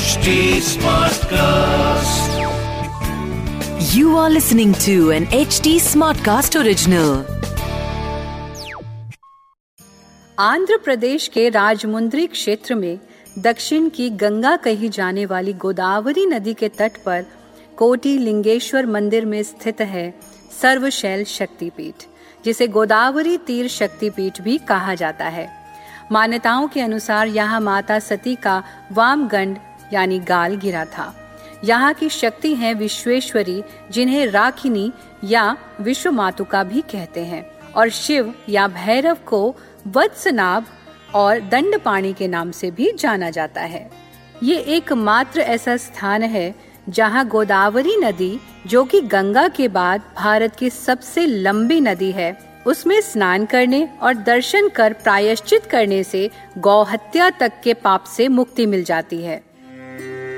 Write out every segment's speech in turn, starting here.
HD Smartcast. You are listening to an HD Smartcast original. Andhra Pradesh के राजमुंद्री क्षेत्र में दक्षिण की गंगा कही जाने वाली गोदावरी नदी के तट पर कोटी लिंगेश्वर मंदिर में स्थित है सर्वशैल शक्तिपीठ जिसे गोदावरी तीर शक्तिपीठ भी कहा जाता है मान्यताओं के अनुसार यहाँ माता सती का वामगंड यानी गाल गिरा था। यहाँ की शक्ति है विश्वेश्वरी, जिन्हें राखिनी या विश्व मातुका भी कहते हैं। और शिव या भैरव को वत्सनाभ और दंडपाणी के नाम से भी जाना जाता है। ये एकमात्र ऐसा स्थान है, जहाँ गोदावरी नदी, जो कि गंगा के बाद भारत की सबसे लंबी नदी है, उसमें स्नान करने और दर्शन कर प्रायश्चित करने से गौ हत्या तक के पाप से मुक्ति मिल जाती है।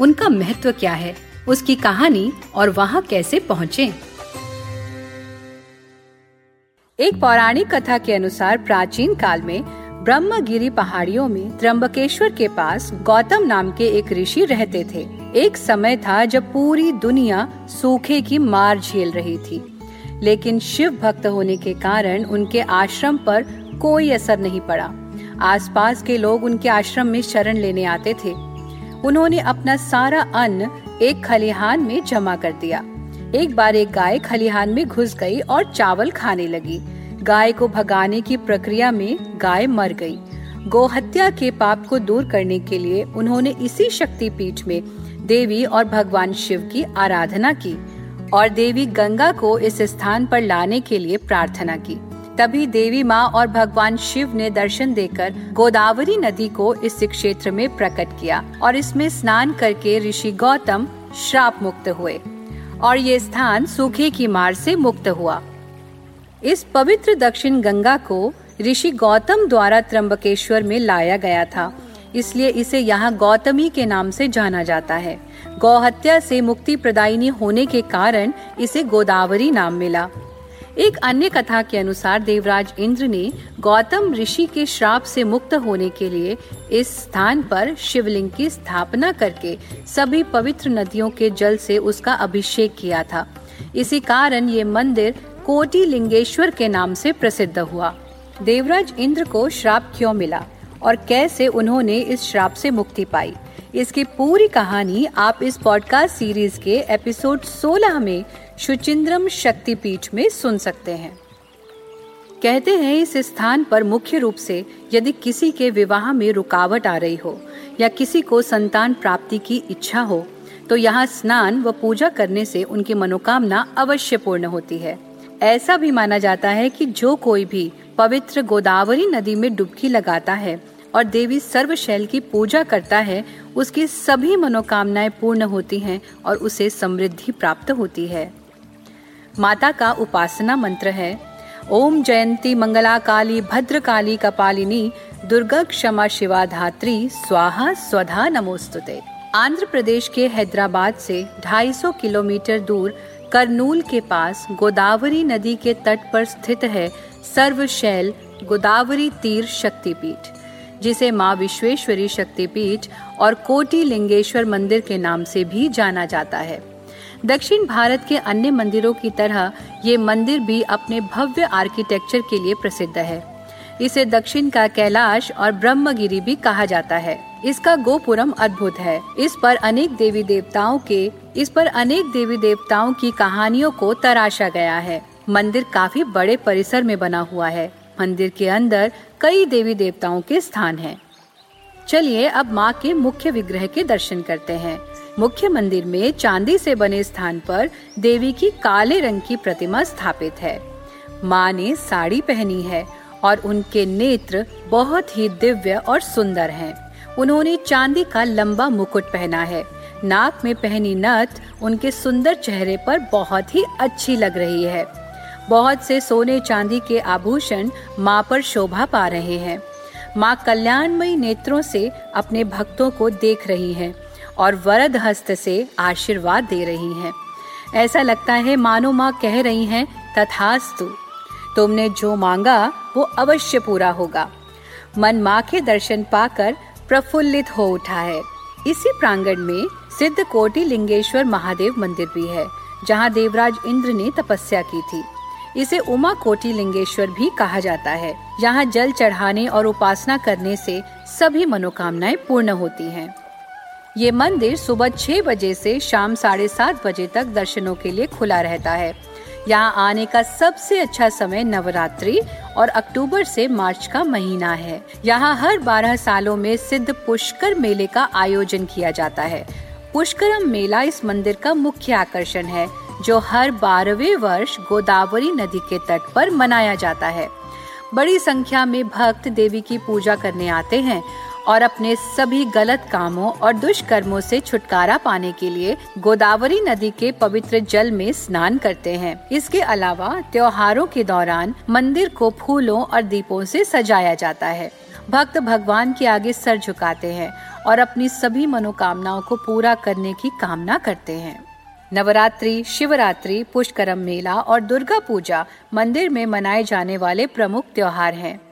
उनका महत्व क्या है, उसकी कहानी और वहाँ कैसे पहुँचे? एक पौराणिक कथा के अनुसार प्राचीन काल में ब्रह्मगिरी पहाड़ियों में त्र्यंबकेश्वर के पास गौतम नाम के एक ऋषि रहते थे। एक समय था जब पूरी दुनिया सूखे की मार झेल रही थी। लेकिन शिव भक्त होने के कारण उनके आश्रम पर कोई असर नहीं पड़ा। आसपास के लोग उनके आश्रम में शरण लेने आते थे। उन्होंने अपना सारा अन्न एक खलिहान में जमा कर दिया। एक बार एक गाय खलिहान में घुस गई और चावल खाने लगी। गाय को भगाने की प्रक्रिया में गाय मर गई। गोहत्या के पाप को दूर करने के लिए उन्होंने इसी शक्ति पीठ में देवी और भगवान शिव की आराधना की और देवी गंगा को इस स्थान पर लाने के लिए प्रार्थना की। तभी देवी माँ और भगवान शिव ने दर्शन देकर गोदावरी नदी को इस क्षेत्र में प्रकट किया और इसमें स्नान करके ऋषि गौतम श्राप मुक्त हुए और ये स्थान सूखे की मार से मुक्त हुआ। इस पवित्र दक्षिण गंगा को ऋषि गौतम द्वारा त्र्यंबकेश्वर में लाया गया था। इसलिए इसे यहाँ गौतमी के नाम से जाना जाता है। गौहत्या से मुक्ति प्रदायिनी होने के कारण इसे गोदावरी नाम मिला। एक अन्य कथा के अनुसार देवराज इंद्र ने गौतम ऋषि के श्राप से मुक्त होने के लिए इस स्थान पर शिवलिंग की स्थापना करके सभी पवित्र नदियों के जल से उसका अभिषेक किया था। इसी कारण ये मंदिर कोटि लिंगेश्वर के नाम से प्रसिद्ध हुआ। देवराज इंद्र को श्राप क्यों मिला और कैसे उन्होंने इस श्राप से मुक्ति पाई? इसकी पूरी कहानी आप इस पॉडकास्ट सीरीज़ के एपिसोड 16 में शुचिंद्रम शक्तिपीठ में सुन सकते हैं। कहते हैं इस स्थान पर मुख्य रूप से यदि किसी के विवाह में रुकावट आ रही हो या किसी को संतान प्राप्ति की इच्छा हो तो यहाँ स्नान व पूजा करने से उनकी मनोकामना अवश्य पूर्ण होती है। ऐसा भी माना जाता है कि जो कोई भी पवित्र गोदावरी नदी में डुबकी लगाता है और देवी सर्वशैल की पूजा करता है, उसकी सभी मनोकामनाएँ पूर्ण होती हैं और उसे समृद्धि प्राप्त होती है। माता का उपासना मंत्र है। ओम जयंती मंगला काली भद्र काली कपालिनी दुर्गा क्षमा शिवा धात्री स्वाहा स्वधा नमोस्तुते। आंध्र प्रदेश के हैदराबाद से 250 किलोमीटर दूर करनूल के पास गोदावरी नदी के तट पर स्थित है सर्वशैल गोदावरी तीर शक्तिपीठ, जिसे माँ विश्वेश्वरी शक्तिपीठ और कोटी लिंगेश्वर मंदिर के नाम से भी जाना जाता है। दक्षिण भारत के अन्य मंदिरों की तरह ये मंदिर भी अपने भव्य आर्किटेक्चर के लिए प्रसिद्ध है। इसे दक्षिण का कैलाश और ब्रह्मगिरी भी कहा जाता है। इसका गोपुरम अद्भुत है। इस पर अनेक देवी देवताओं के, इस पर अनेक देवी देवताओं की कहानियों को तराशा गया है। मंदिर काफ़ी बड़े परिसर में बना हुआ है। मंदिर के अंदर कई देवी देवताओं के स्थान हैं। चलिए अब माँ के मुख्य विग्रह के दर्शन करते हैं। मुख्य मंदिर में चांदी से बने स्थान पर देवी की काले रंग की प्रतिमा स्थापित है। माँ ने साड़ी पहनी है और उनके नेत्र बहुत ही दिव्य और सुंदर हैं। उन्होंने चांदी का लंबा मुकुट पहना है। नाक में पहनी नथ उनके सुंदर चेहरे पर बहुत ही अच्छी लग रही है। बहुत से सोने चांदी के आभूषण माँ पर शोभा पा रहे हैं। माँ कल्याणमयी नेत्रों से अपने भक्तों को देख रही हैं। और वरद हस्त से आशीर्वाद दे रही हैं। ऐसा लगता है मानो माँ कह रही हैं, तथास्तु, तुमने जो मांगा, वो अवश्य पूरा होगा। मन माँ के दर्शन पाकर प्रफुल्लित हो उठा है। इसी प्रांगण में सिद्ध कोटि लिंगेश्वर महादेव मंदिर भी है, जहाँ देवराज इंद्र ने तपस्या की थी। इसे उमा कोटि लिंगेश्वर भी कहा जाता है। यहाँ जल चढ़ाने और उपासना करने से सभी मनोकामनाएँ पूर्ण होती हैं। ये मंदिर सुबह छह बजे से शाम साढ़े सात बजे तक दर्शनों के लिए खुला रहता है। यहाँ आने का सबसे अच्छा समय नवरात्रि और अक्टूबर से मार्च का महीना है। यहाँ हर बारह सालों में सिद्ध पुष्कर मेले का आयोजन किया जाता है। पुष्करम मेला इस मंदिर का मुख्य आकर्षण है, जो हर बारहवें वर्ष गोदावरी नदी के तट पर मनाया जाता है। बड़ी संख्या में भक्त देवी की पूजा करने आते हैं और अपने सभी गलत कामों और दुष्कर्मों से छुटकारा पाने के लिए गोदावरी नदी के पवित्र जल में स्नान करते हैं। इसके अलावा त्योहारों के दौरान मंदिर को फूलों और दीपों से सजाया जाता है। भक्त भगवान के आगे सर झुकाते हैं और अपनी सभी मनोकामनाओं को पूरा करने की कामना करते हैं। नवरात्रि, शिवरात्रि, पुष्करम मेला और दुर्गा पूजा मंदिर में मनाए जाने वाले प्रमुख त्योहार हैं।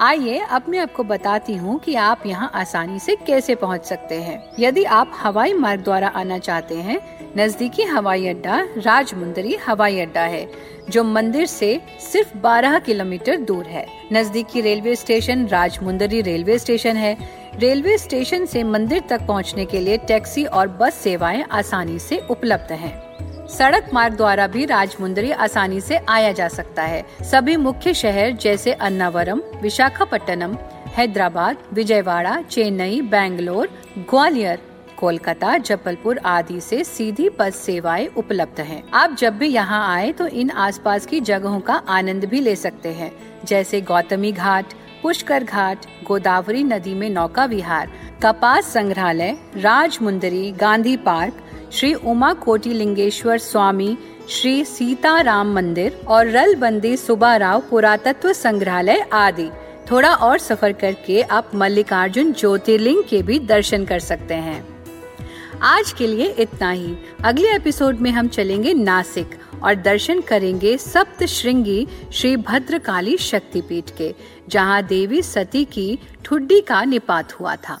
आइए अब मैं आपको बताती हूँ कि आप यहाँ आसानी से कैसे पहुँच सकते हैं। यदि आप हवाई मार्ग द्वारा आना चाहते हैं, नजदीकी हवाई अड्डा राजमुंदरी हवाई अड्डा है, जो मंदिर से सिर्फ़ 12 किलोमीटर दूर है। नजदीकी railway station Rajahmundry railway station है। रेलवे स्टेशन से मंदिर तक पहुँचने के लिए टैक्सी और बस सेवाएँ आसानी से उपलब्ध हैं। सड़क मार्ग द्वारा भी राजमुंदरी आसानी से आया जा सकता है सभी मुख्य शहर जैसे अन्नावरम, विशाखापट्टनम, हैदराबाद, विजयवाड़ा, चेन्नई, बैंगलोर, ग्वालियर, कोलकाता, जबलपुर आदि से सीधी बस सेवाएँ उपलब्ध हैं। आप जब भी यहाँ आए तो इन आसपास की जगहों का आनंद भी ले सकते हैं, जैसे गौतमी घाट, पुष्कर घाट, गोदावरी नदी में नौका विहार, कपास संग्रहालय, राजमुंदरी, गांधी पार्क श्री उमा कोटि लिंगेश्वर स्वामी, श्री सीताराम मंदिर और रल रलबंदी सुबाराव पुरातत्व संग्रहालय आदि। थोड़ा और सफ़र करके आप मल्लिकार्जुन ज्योतिर्लिंग के भी दर्शन कर सकते हैं। आज के लिए इतना ही। अगले एपिसोड में हम चलेंगे नासिक और दर्शन करेंगे सप्त श्रृंगी श्री भद्रकाली शक्तिपीठ के, जहाँ देवी सती की ठुड्डी का निपात हुआ था।